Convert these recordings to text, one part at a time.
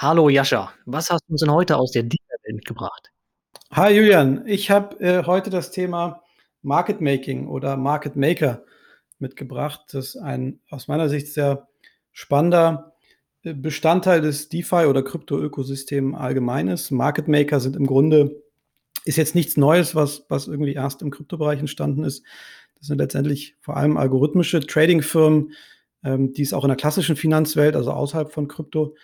Hallo Jascha, was hast du uns denn heute aus der DeFi-Welt mitgebracht? Hi Julian, ich habe äh, heute das Thema Market Making oder Market Maker mitgebracht. Das ist ein aus meiner Sicht sehr spannender äh, Bestandteil des DeFi oder Krypto-Ökosystem allgemein ist. Market Maker sind im Grunde, ist jetzt nichts Neues, was, was irgendwie erst im Kryptobereich entstanden ist. Das sind letztendlich vor allem algorithmische Trading-Firmen, ähm, die es auch in der klassischen Finanzwelt, also außerhalb von Krypto,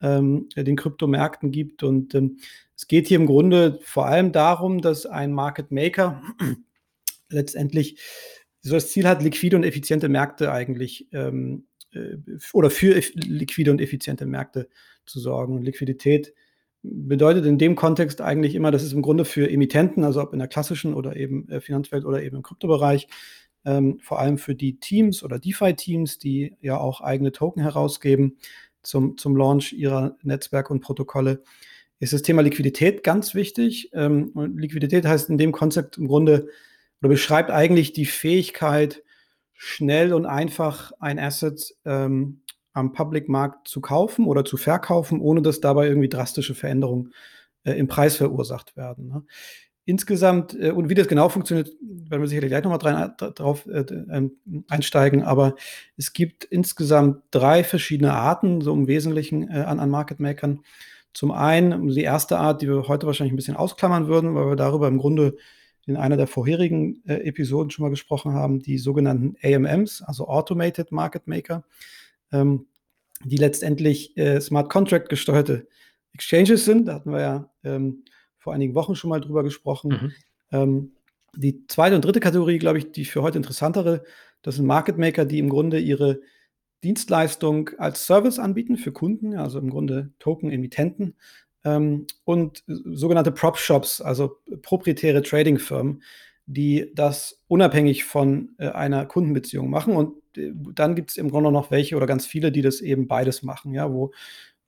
ähm, den Kryptomärkten gibt. Und ähm, es geht hier im Grunde vor allem darum, dass ein Market Maker letztendlich so das Ziel hat, liquide und effiziente Märkte eigentlich ähm, äh, oder für liquide und effiziente Märkte zu sorgen. Und Liquidität bedeutet in dem Kontext eigentlich immer, dass es im Grunde für Emittenten, also ob in der klassischen oder eben äh, Finanzwelt oder eben im Kryptobereich, ähm, vor allem für die Teams oder DeFi-Teams, die ja auch eigene Token herausgeben, zum, zum Launch ihrer Netzwerke und Protokolle, ist das Thema Liquidität ganz wichtig. Ähm, Liquidität heißt in dem Konzept im Grunde oder beschreibt eigentlich die Fähigkeit, schnell und einfach ein Asset ähm, am Public-Markt zu kaufen oder zu verkaufen, ohne dass dabei irgendwie drastische Veränderungen äh, im Preis verursacht werden. Ne? Insgesamt, äh, und wie das genau funktioniert, werden wir sicherlich gleich nochmal drauf äh, ähm, einsteigen, aber es gibt insgesamt drei verschiedene Arten, so im Wesentlichen äh, an, an Market Makern. Zum einen die erste Art, die wir heute wahrscheinlich ein bisschen ausklammern würden, weil wir darüber im Grunde in einer der vorherigen äh, Episoden schon mal gesprochen haben, die sogenannten AMMs, also Automated Market Maker, ähm, die letztendlich äh, Smart Contract gesteuerte Exchanges sind. Da hatten wir ja ähm, vor einigen Wochen schon mal drüber gesprochen. Mhm. Ähm, die zweite und dritte Kategorie, glaube ich, die für heute interessantere, das sind Market Maker, die im Grunde ihre Dienstleistung als Service anbieten für Kunden, also im Grunde Token-Emittenten ähm, und sogenannte Prop-Shops, also proprietäre Trading-Firmen, die das unabhängig von äh, einer Kundenbeziehung machen. Und äh, dann gibt es im Grunde noch welche oder ganz viele, die das eben beides machen, ja, wo,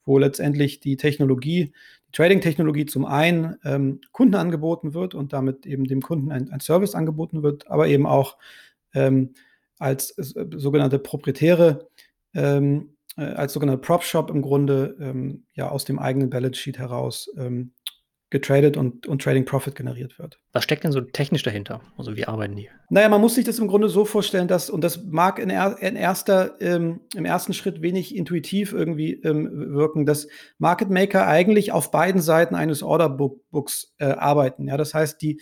wo letztendlich die Technologie Trading-Technologie zum einen ähm, Kunden angeboten wird und damit eben dem Kunden ein, ein Service angeboten wird, aber eben auch ähm, als äh, sogenannte proprietäre, ähm, äh, als sogenannte Prop-Shop im Grunde ähm, ja aus dem eigenen Balance Sheet heraus ähm, getradet und, und Trading Profit generiert wird. Was steckt denn so technisch dahinter? Also wie arbeiten die? Naja, man muss sich das im Grunde so vorstellen, dass, und das mag in, er, in erster, ähm, im ersten Schritt wenig intuitiv irgendwie ähm, wirken, dass Market Maker eigentlich auf beiden Seiten eines Orderbooks äh, arbeiten. Ja, das heißt, die,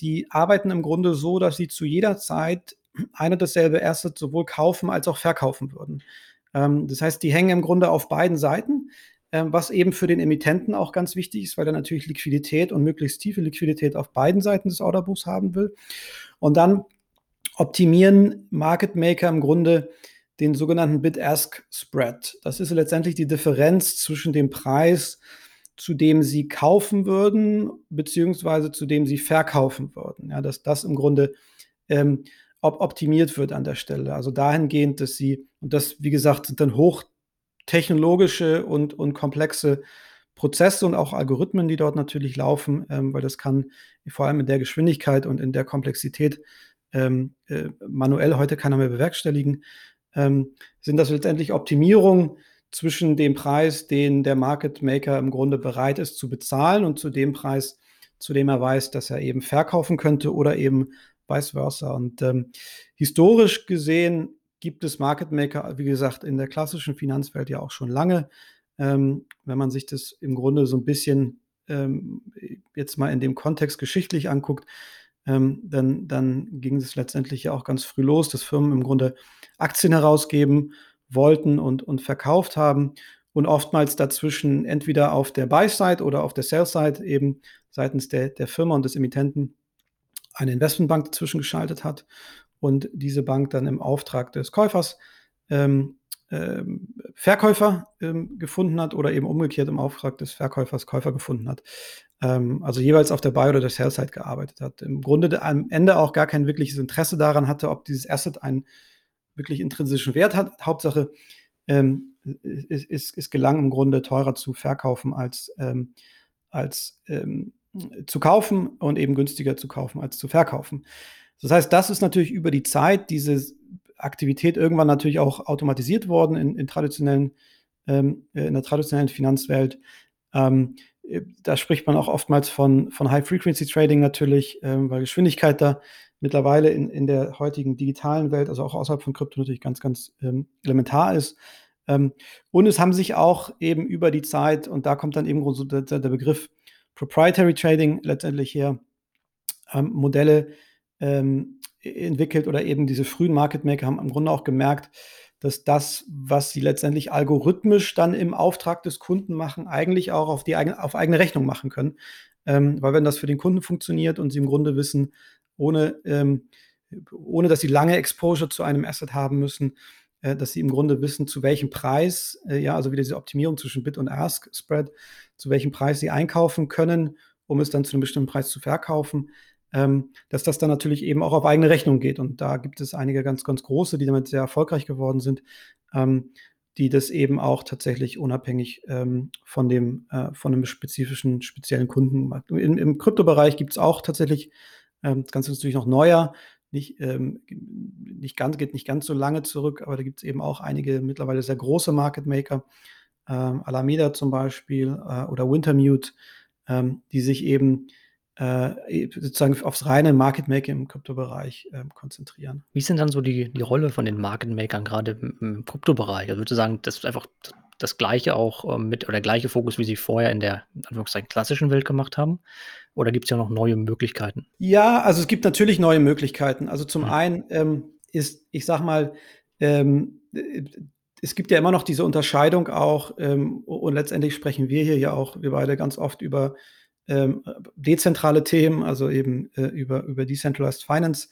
die arbeiten im Grunde so, dass sie zu jeder Zeit ein und dasselbe Asset sowohl kaufen als auch verkaufen würden. Ähm, das heißt, die hängen im Grunde auf beiden Seiten was eben für den Emittenten auch ganz wichtig ist, weil er natürlich Liquidität und möglichst tiefe Liquidität auf beiden Seiten des Orderbuchs haben will. Und dann optimieren Market Maker im Grunde den sogenannten Bid-Ask-Spread. Das ist letztendlich die Differenz zwischen dem Preis, zu dem sie kaufen würden, beziehungsweise zu dem sie verkaufen würden. Ja, dass das im Grunde ähm, optimiert wird an der Stelle. Also dahingehend, dass sie, und das, wie gesagt, sind dann hoch technologische und, und komplexe Prozesse und auch Algorithmen, die dort natürlich laufen, ähm, weil das kann vor allem in der Geschwindigkeit und in der Komplexität ähm, äh, manuell heute keiner mehr bewerkstelligen, ähm, sind das letztendlich Optimierungen zwischen dem Preis, den der Market Maker im Grunde bereit ist zu bezahlen und zu dem Preis, zu dem er weiß, dass er eben verkaufen könnte oder eben vice versa. Und ähm, historisch gesehen gibt es Market Maker, wie gesagt, in der klassischen Finanzwelt ja auch schon lange. Ähm, wenn man sich das im Grunde so ein bisschen ähm, jetzt mal in dem Kontext geschichtlich anguckt, ähm, dann, dann ging es letztendlich ja auch ganz früh los, dass Firmen im Grunde Aktien herausgeben wollten und, und verkauft haben und oftmals dazwischen entweder auf der Buy-Side oder auf der Sell-Side eben seitens der, der Firma und des Emittenten eine Investmentbank dazwischen geschaltet hat und diese Bank dann im Auftrag des Käufers ähm, ähm, Verkäufer ähm, gefunden hat oder eben umgekehrt im Auftrag des Verkäufers Käufer gefunden hat. Ähm, also jeweils auf der Buy- oder der Sell-Side gearbeitet hat. Im Grunde am Ende auch gar kein wirkliches Interesse daran hatte, ob dieses Asset einen wirklich intrinsischen Wert hat. Hauptsache, ähm, es, es, es, gelang im Grunde teurer zu verkaufen als, ähm, als zu kaufen und eben günstiger zu kaufen als zu verkaufen. Das heißt, das ist natürlich über die Zeit, diese Aktivität irgendwann natürlich auch automatisiert worden in, in traditionellen ähm, äh, in der traditionellen Finanzwelt. Ähm, äh, da spricht man auch oftmals von, von High-Frequency-Trading natürlich, ähm, weil Geschwindigkeit da mittlerweile in, in der heutigen digitalen Welt, also auch außerhalb von Krypto natürlich ganz, ganz ähm, elementar ist. Ähm, und es haben sich auch eben über die Zeit, und da kommt dann eben so der, der Begriff Proprietary Trading letztendlich her, ähm, Modelle ähm, entwickelt oder eben diese frühen Market Maker haben im Grunde auch gemerkt, dass das, was sie letztendlich algorithmisch dann im Auftrag des Kunden machen, eigentlich auch auf, die eigene, auf eigene Rechnung machen können. Ähm, weil wenn das für den Kunden funktioniert und sie im Grunde wissen, ohne, ähm, ohne dass sie lange Exposure zu einem Asset haben müssen, äh, dass sie im Grunde wissen, zu welchem Preis, äh, ja, also wieder diese Optimierung zwischen Bid und Ask Spread, zu welchem Preis sie einkaufen können, um es dann zu einem bestimmten Preis zu verkaufen ähm, dass das dann natürlich eben auch auf eigene Rechnung geht. Und da gibt es einige ganz, ganz große, die damit sehr erfolgreich geworden sind, ähm, die das eben auch tatsächlich unabhängig ähm, von dem, äh, von einem spezifischen, speziellen Kunden macht. Im, im Kryptobereich gibt es auch tatsächlich, ähm, das Ganze ist natürlich noch neuer, nicht, ähm, nicht ganz, geht nicht ganz so lange zurück, aber da gibt es eben auch einige mittlerweile sehr große Market Maker, ähm, Alameda zum Beispiel äh, oder Wintermute, die sich eben äh, sozusagen aufs reine Market Making im Kryptobereich ähm, konzentrieren. Wie ist denn dann so die, die Rolle von den Market Makern gerade im, Kryptobereich? Also würdest du sagen, das ist einfach das gleiche auch ähm, mit oder der gleiche Fokus, wie sie vorher in der in Anführungszeichen klassischen Welt gemacht haben? Oder gibt es ja noch neue Möglichkeiten? Ja, also es gibt natürlich neue Möglichkeiten. Also zum hm. einen ähm, ist, ich sag mal, ähm, es gibt ja immer noch diese Unterscheidung auch, ähm, und letztendlich sprechen wir hier ja auch, wir beide ganz oft über ähm, dezentrale Themen, also eben äh, über, über Decentralized Finance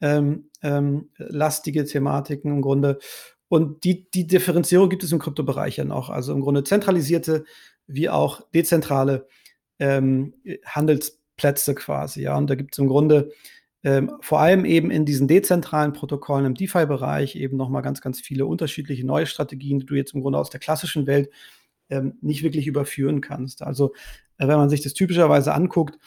ähm, ähm, lastige Thematiken im Grunde. Und die, die Differenzierung gibt es im Kryptobereich ja noch. Also im Grunde zentralisierte wie auch dezentrale ähm, Handelsplätze quasi. Ja, und da gibt es im Grunde ähm, vor allem eben in diesen dezentralen Protokollen im DeFi-Bereich eben nochmal ganz, ganz viele unterschiedliche neue Strategien, die du jetzt im Grunde aus der klassischen Welt ähm, nicht wirklich überführen kannst. Also äh, wenn man sich das typischerweise anguckt,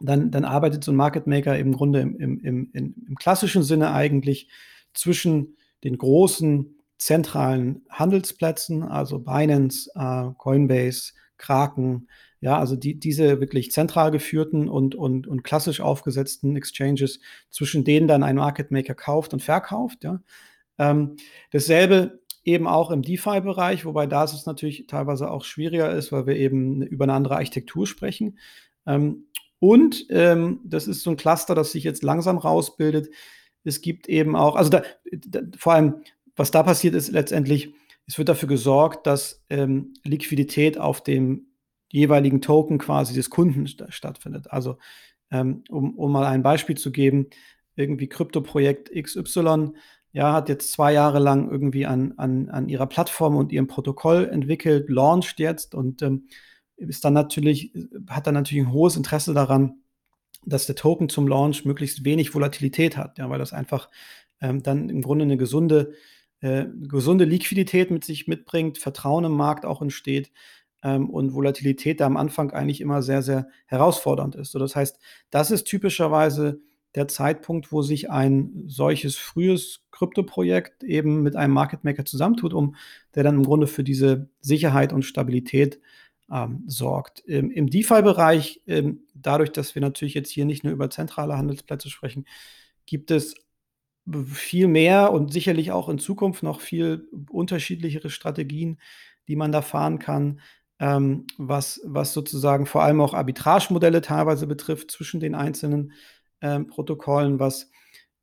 dann, dann arbeitet so ein Market Maker im Grunde im, im, im, im klassischen Sinne eigentlich zwischen den großen zentralen Handelsplätzen, also Binance, äh, Coinbase, Kraken, ja, also die, diese wirklich zentral geführten und, und, und klassisch aufgesetzten Exchanges, zwischen denen dann ein Market Maker kauft und verkauft. Ja. Ähm, dasselbe eben auch im DeFi-Bereich, wobei da es natürlich teilweise auch schwieriger ist, weil wir eben über eine andere Architektur sprechen. Ähm, und ähm, das ist so ein Cluster, das sich jetzt langsam rausbildet. Es gibt eben auch, also da, da, vor allem, was da passiert ist letztendlich, es wird dafür gesorgt, dass ähm, Liquidität auf dem jeweiligen Token quasi des Kunden st stattfindet. Also ähm, um, um mal ein Beispiel zu geben, irgendwie Kryptoprojekt XY ja, hat jetzt zwei Jahre lang irgendwie an, an, an ihrer Plattform und ihrem Protokoll entwickelt, launcht jetzt und ähm, ist dann natürlich, hat dann natürlich ein hohes Interesse daran, dass der Token zum Launch möglichst wenig Volatilität hat, ja, weil das einfach ähm, dann im Grunde eine gesunde, äh, gesunde Liquidität mit sich mitbringt, Vertrauen im Markt auch entsteht ähm, und Volatilität da am Anfang eigentlich immer sehr, sehr herausfordernd ist. So, das heißt, das ist typischerweise der Zeitpunkt, wo sich ein solches frühes Kryptoprojekt eben mit einem Market Maker zusammentut, um der dann im Grunde für diese Sicherheit und Stabilität ähm, sorgt. Im, im DeFi-Bereich, ähm, dadurch, dass wir natürlich jetzt hier nicht nur über zentrale Handelsplätze sprechen, gibt es viel mehr und sicherlich auch in Zukunft noch viel unterschiedlichere Strategien, die man da fahren kann, ähm, was, was sozusagen vor allem auch Arbitragemodelle teilweise betrifft zwischen den einzelnen ähm, Protokollen, was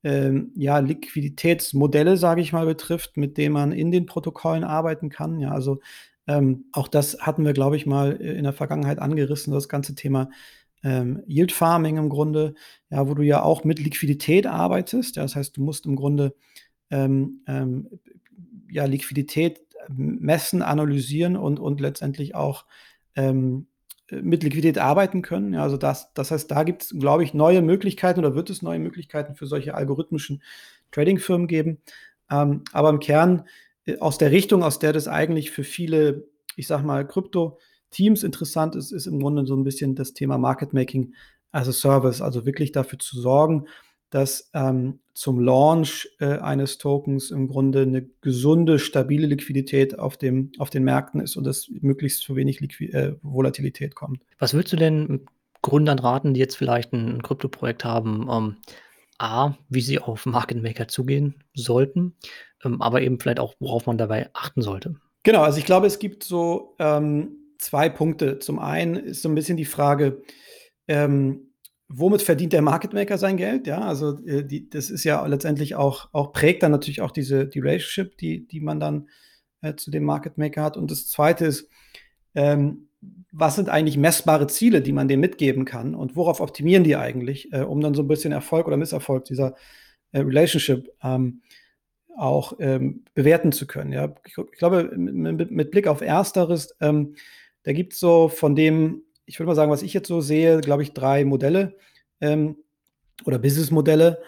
ähm, ja, Liquiditätsmodelle, sage ich mal, betrifft, mit denen man in den Protokollen arbeiten kann. Ja, also ähm, auch das hatten wir, glaube ich, mal äh, in der Vergangenheit angerissen, das ganze Thema ähm, Yield Farming im Grunde, ja, wo du ja auch mit Liquidität arbeitest. Ja, das heißt, du musst im Grunde ähm, ähm, ja, Liquidität messen, analysieren und, und letztendlich auch ähm, mit Liquidität arbeiten können. Ja, also das, das heißt, da gibt es, glaube ich, neue Möglichkeiten oder wird es neue Möglichkeiten für solche algorithmischen Trading-Firmen geben. Ähm, aber im Kern äh, aus der Richtung, aus der das eigentlich für viele, ich sag mal, Krypto-Teams interessant ist, ist im Grunde so ein bisschen das Thema Market Making as a Service, also wirklich dafür zu sorgen, dass ähm, zum Launch äh, eines Tokens im Grunde eine gesunde, stabile Liquidität auf, dem, auf den Märkten ist und dass möglichst zu wenig Liqui äh, Volatilität kommt. Was würdest du denn Gründern raten, die jetzt vielleicht ein Kryptoprojekt haben, ähm, A, wie sie auf Market Maker zugehen sollten, ähm, aber eben vielleicht auch, worauf man dabei achten sollte? Genau, also ich glaube, es gibt so ähm, zwei Punkte. Zum einen ist so ein bisschen die Frage, ähm, womit verdient der Market Maker sein Geld? Ja, also äh, die, das ist ja letztendlich auch, auch prägt dann natürlich auch diese die Relationship, die, die man dann äh, zu dem Market Maker hat. Und das zweite ist, ähm, was sind eigentlich messbare Ziele, die man dem mitgeben kann und worauf optimieren die eigentlich, äh, um dann so ein bisschen Erfolg oder Misserfolg dieser äh, Relationship ähm, auch ähm, bewerten zu können. Ja? Ich, ich glaube, mit, mit, Blick auf Ersteres, ähm, da gibt es so von dem, ich würde mal sagen, was ich jetzt so sehe, glaube ich, drei Modelle ähm, oder Businessmodelle,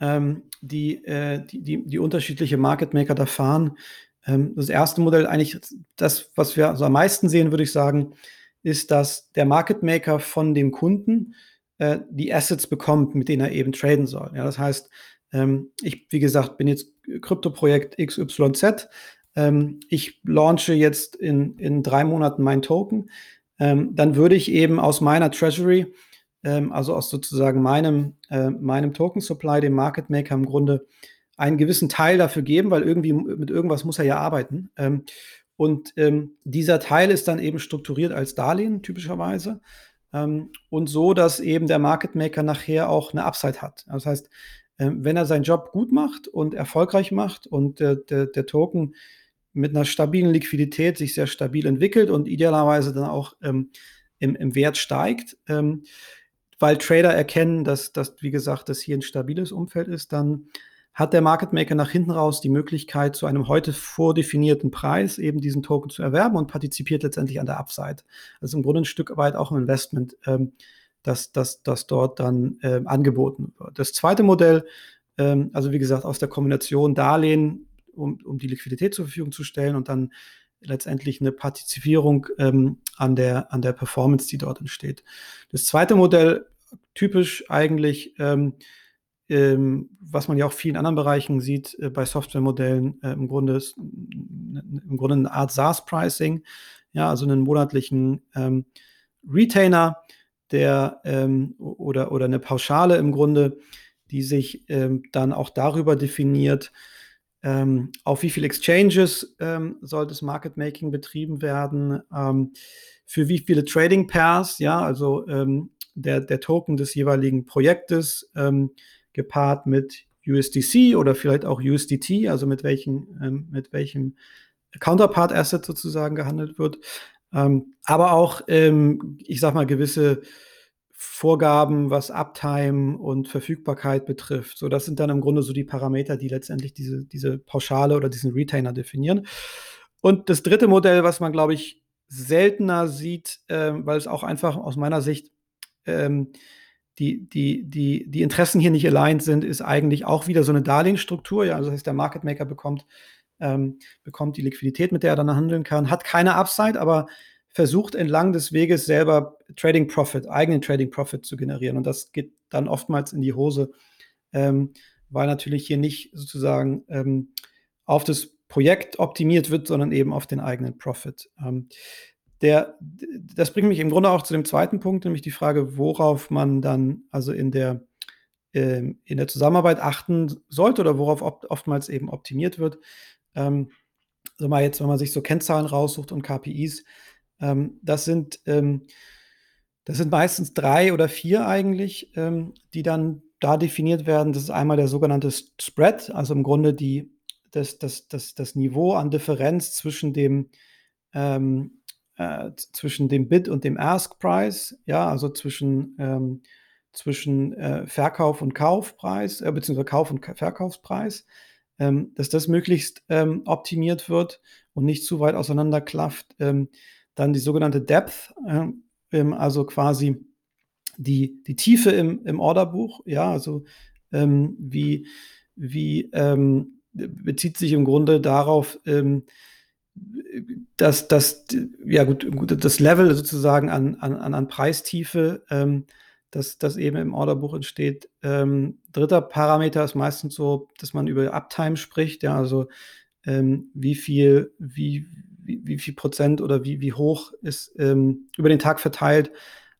ähm, die, äh, die, die, die, unterschiedliche Market Maker da fahren. Ähm, das erste Modell, eigentlich das, was wir also am meisten sehen, würde ich sagen, ist, dass der Market Maker von dem Kunden äh, die Assets bekommt, mit denen er eben traden soll. Ja, das heißt, ähm, ich, wie gesagt, bin jetzt Kryptoprojekt XYZ. Ähm, ich launche jetzt in, in drei Monaten mein Token ähm, dann würde ich eben aus meiner Treasury, ähm, also aus sozusagen meinem, äh, meinem Token Supply, dem Market Maker im Grunde einen gewissen Teil dafür geben, weil irgendwie mit irgendwas muss er ja arbeiten. Ähm, und ähm, dieser Teil ist dann eben strukturiert als Darlehen typischerweise ähm, und so, dass eben der Market Maker nachher auch eine Upside hat. Das heißt, äh, wenn er seinen Job gut macht und erfolgreich macht und der, der, der Token mit einer stabilen Liquidität sich sehr stabil entwickelt und idealerweise dann auch ähm, im, im, Wert steigt. Ähm, weil Trader erkennen, dass das, wie gesagt, das hier ein stabiles Umfeld ist, dann hat der Market Maker nach hinten raus die Möglichkeit, zu einem heute vordefinierten Preis eben diesen Token zu erwerben und partizipiert letztendlich an der Upside. Also im Grunde ein Stück weit auch ein Investment, ähm, das, das, das dort dann ähm, angeboten wird. Das zweite Modell, ähm, also wie gesagt, aus der Kombination Darlehen um, um die Liquidität zur Verfügung zu stellen und dann letztendlich eine Partizipierung ähm, an, der, an der Performance, die dort entsteht. Das zweite Modell, typisch eigentlich, ähm, ähm, was man ja auch vielen anderen Bereichen sieht äh, bei Softwaremodellen, äh, im, Grunde ist, im Grunde eine Art SaaS-Pricing, ja, also einen monatlichen ähm, Retainer, der ähm, oder, oder eine Pauschale im Grunde, die sich ähm, dann auch darüber definiert, ähm, auf wie viele Exchanges ähm, soll das Market Making betrieben werden? Ähm, für wie viele Trading Pairs? Ja, also ähm, der, der Token des jeweiligen Projektes ähm, gepaart mit USDC oder vielleicht auch USDT, also mit, welchen, ähm, mit welchem Counterpart Asset sozusagen gehandelt wird. aber auch, ich sag mal, gewisse Vorgaben, was Uptime und Verfügbarkeit betrifft. So, das sind dann im Grunde so die Parameter, die letztendlich diese, diese Pauschale oder diesen Retainer definieren. Und das dritte Modell, was man, glaube ich, seltener sieht, äh, weil es auch einfach aus meiner Sicht ähm, die, die, die, die Interessen hier nicht aligned sind, ist eigentlich auch wieder so eine Darlehensstruktur. Ja, also das heißt, der Market Maker bekommt, ähm, bekommt die Liquidität, mit der er dann handeln kann, hat keine Upside, aber versucht entlang des Weges selber Trading Profit, eigenen Trading Profit zu generieren. Und das geht dann oftmals in die Hose, ähm, weil natürlich hier nicht sozusagen ähm, auf das Projekt optimiert wird, sondern eben auf den eigenen Profit. Ähm, der, das bringt mich im Grunde auch zu dem zweiten Punkt, nämlich die Frage, worauf man dann also in der, ähm, in der Zusammenarbeit achten sollte oder worauf oftmals eben optimiert wird. Also mal jetzt, wenn man sich so Kennzahlen raussucht und KPIs, ähm, das sind ähm, das sind meistens drei oder vier eigentlich, ähm, die dann da definiert werden. Das ist einmal der sogenannte Spread, also im Grunde die, das, das, das, das Niveau an Differenz zwischen dem, ähm, äh, zwischen dem Bid und dem Ask-Preis, ja, also zwischen, ähm, zwischen äh, Verkauf und Kaufpreis, äh, beziehungsweise Kauf- und Verkaufspreis, ähm, dass das möglichst ähm, optimiert wird und nicht zu weit auseinanderklafft. Ähm, dann die sogenannte Depth, äh, also quasi die, die Tiefe im, im Orderbuch, ja, also ähm, wie, wie ähm, bezieht sich im Grunde darauf, ähm, dass das, ja gut, das Level sozusagen an, an, an Preistiefe, ähm, dass das eben im Orderbuch entsteht. Ähm, dritter Parameter ist meistens so, dass man über Uptime spricht, ja, also ähm, wie viel, wie, wie, wie, viel Prozent oder wie, wie hoch ist ähm, über den Tag verteilt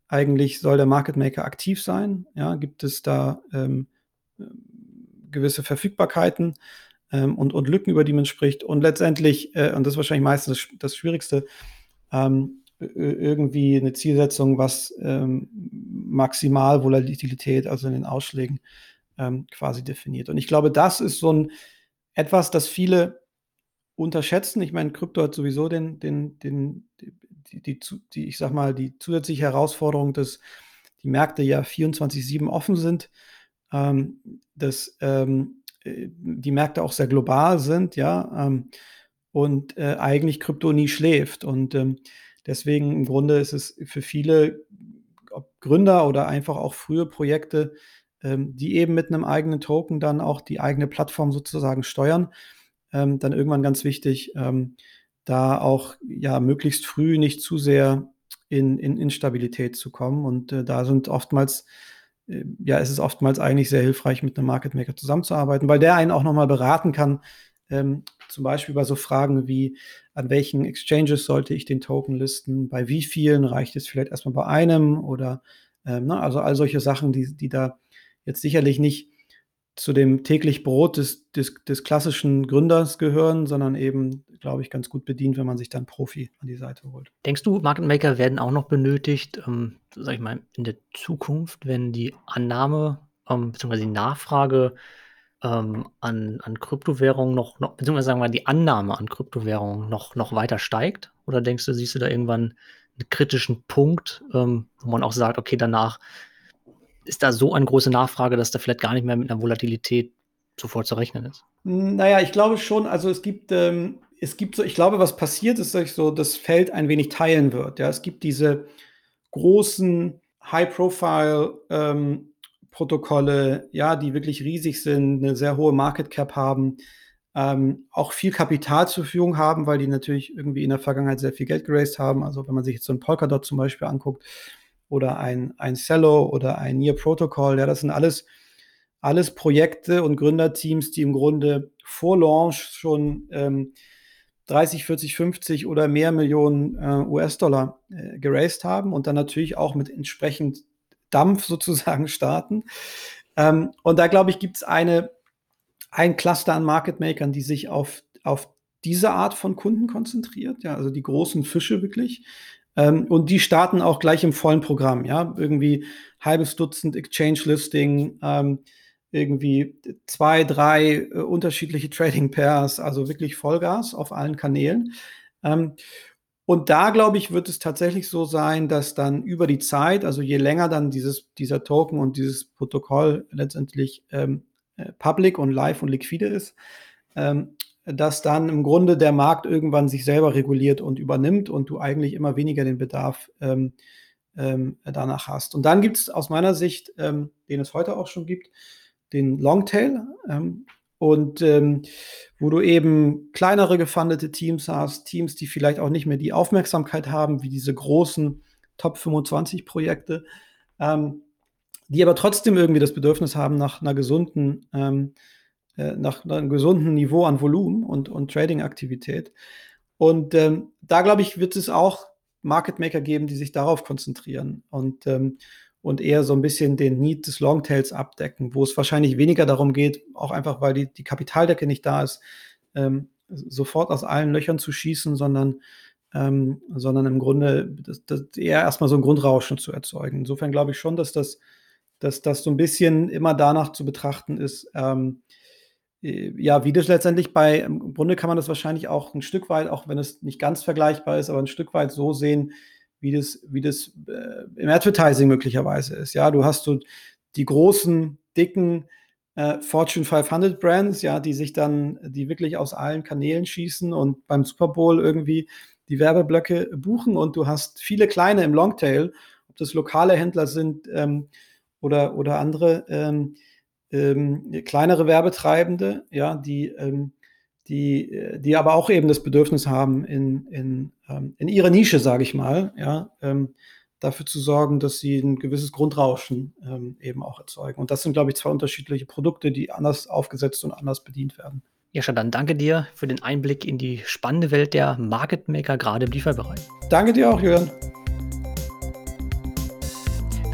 eigentlich soll der Market Maker aktiv sein? Ja, gibt es da ähm, gewisse Verfügbarkeiten ähm, und, und Lücken, über die man spricht? Und letztendlich, äh, und das ist wahrscheinlich meistens das, das Schwierigste, ähm, irgendwie eine Zielsetzung, was ähm, maximal Volatilität, also in den Ausschlägen, ähm, quasi definiert. Und ich glaube, das ist so ein etwas, das viele unterschätzen. Ich meine, Krypto hat sowieso den, den, den, die, die, die, ich sag mal, die zusätzliche Herausforderung, dass die Märkte ja 24-7 offen sind, ähm, dass ähm, äh, die Märkte auch sehr global sind, ja, ähm, und äh, eigentlich Krypto nie schläft. Und ähm, Deswegen im Grunde ist es für viele Gründer oder einfach auch frühe Projekte, ähm, die eben mit einem eigenen Token dann auch die eigene Plattform sozusagen steuern, ähm, dann irgendwann ganz wichtig, ähm, da auch ja möglichst früh nicht zu sehr in, in Instabilität zu kommen. Und äh, da sind oftmals, äh, ja, es ist oftmals eigentlich sehr hilfreich, mit einem Market Maker zusammenzuarbeiten, weil der einen auch nochmal beraten kann, ähm, zum Beispiel bei so Fragen wie, an welchen Exchanges sollte ich den Token listen, bei wie vielen reicht es vielleicht erstmal bei einem oder ähm, ne, also all solche Sachen, die, die da jetzt sicherlich nicht zu dem täglich Brot des, des, des klassischen Gründers gehören, sondern eben, glaube ich, ganz gut bedient, wenn man sich dann Profi an die Seite holt. Denkst du, Market Maker werden auch noch benötigt, ähm, sag ich mal, in der Zukunft, wenn die Annahme ähm, bzw. die Nachfrage ähm, an, an Kryptowährungen noch, noch, beziehungsweise sagen wir die Annahme an Kryptowährungen noch, noch weiter steigt? Oder denkst du, siehst du da irgendwann einen kritischen Punkt, ähm, wo man auch sagt, okay, danach ist da so eine große Nachfrage, dass da vielleicht gar nicht mehr mit einer Volatilität sofort zu rechnen ist? Naja, ich glaube schon, also es gibt, ähm, es gibt so, ich glaube, was passiert ist, dass sich so das Feld ein wenig teilen wird. Ja, es gibt diese großen High-Profile ähm, ja, die wirklich riesig sind, eine sehr hohe Market Cap haben, ähm, auch viel Kapital zur Verfügung haben, weil die natürlich irgendwie in der Vergangenheit sehr viel Geld geraced haben. Also wenn man sich jetzt so ein Polkadot zum Beispiel anguckt oder ein, ein Cello oder ein Near Protocol, ja, das sind alles, alles Projekte und Gründerteams, die im Grunde vor Launch schon ähm, 30, 40, 50 oder mehr Millionen äh, US-Dollar äh, geraced haben und dann natürlich auch mit entsprechend Dampf sozusagen starten. Ähm, und da glaube ich, gibt es ein Cluster an Market Makern, die sich auf, auf diese Art von Kunden konzentriert, ja, also die großen Fische wirklich. Ähm, und die starten auch gleich im vollen Programm, ja, irgendwie halbes Dutzend Exchange-Listing, ähm, irgendwie zwei, drei äh, unterschiedliche Trading Pairs, also wirklich Vollgas auf allen Kanälen. Ähm, und da, glaube ich, wird es tatsächlich so sein, dass dann über die Zeit, also je länger dann dieses, dieser Token und dieses Protokoll letztendlich ähm, äh, public und live und liquide ist, ähm, dass dann im Grunde der Markt irgendwann sich selber reguliert und übernimmt und du eigentlich immer weniger den Bedarf ähm, ähm, danach hast. Und dann gibt es aus meiner Sicht, ähm, den es heute auch schon gibt, den Longtail. Ähm, und ähm, wo du eben kleinere gefundete Teams hast, Teams, die vielleicht auch nicht mehr die Aufmerksamkeit haben, wie diese großen Top 25 Projekte, ähm, die aber trotzdem irgendwie das Bedürfnis haben nach einer gesunden, äh, nach einem gesunden Niveau an Volumen und, und Trading-Aktivität. Und ähm, da glaube ich, wird es auch Market Maker geben, die sich darauf konzentrieren. Und ähm, und eher so ein bisschen den Need des Longtails abdecken, wo es wahrscheinlich weniger darum geht, auch einfach, weil die, die Kapitaldecke nicht da ist, ähm, sofort aus allen Löchern zu schießen, sondern, ähm, sondern im Grunde das, das eher erstmal so ein Grundrauschen zu erzeugen. Insofern glaube ich schon, dass das, dass das so ein bisschen immer danach zu betrachten ist, ähm, äh, ja, wie das letztendlich bei, im Grunde kann man das wahrscheinlich auch ein Stück weit, auch wenn es nicht ganz vergleichbar ist, aber ein Stück weit so sehen, wie das, wie das äh, im Advertising möglicherweise ist. Ja, du hast so die großen, dicken äh, Fortune 500 Brands, ja, die sich dann, die wirklich aus allen Kanälen schießen und beim Super Bowl irgendwie die Werbeblöcke buchen und du hast viele kleine im Longtail, ob das lokale Händler sind ähm, oder, oder andere ähm, ähm, kleinere Werbetreibende, ja, die ähm, die, äh, die aber auch eben das Bedürfnis haben, in, in, ähm, in ihrer Nische, sage ich mal, ja, ähm, dafür zu sorgen, dass sie ein gewisses Grundrauschen ähm, eben auch erzeugen. Und das sind, glaube ich, zwei unterschiedliche Produkte, die anders aufgesetzt und anders bedient werden. Jascha, dann danke dir für den Einblick in die spannende Welt der Market Maker, gerade im Lieferbereich. Danke dir auch, Jürgen.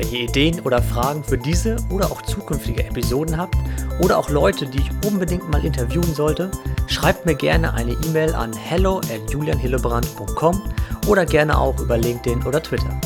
Wenn ihr Ideen oder Fragen für diese oder auch zukünftige Episoden habt oder auch Leute, die ich unbedingt mal interviewen sollte, schreibt mir gerne eine E-Mail an hello at julianhillebrand.com oder gerne auch über LinkedIn oder Twitter.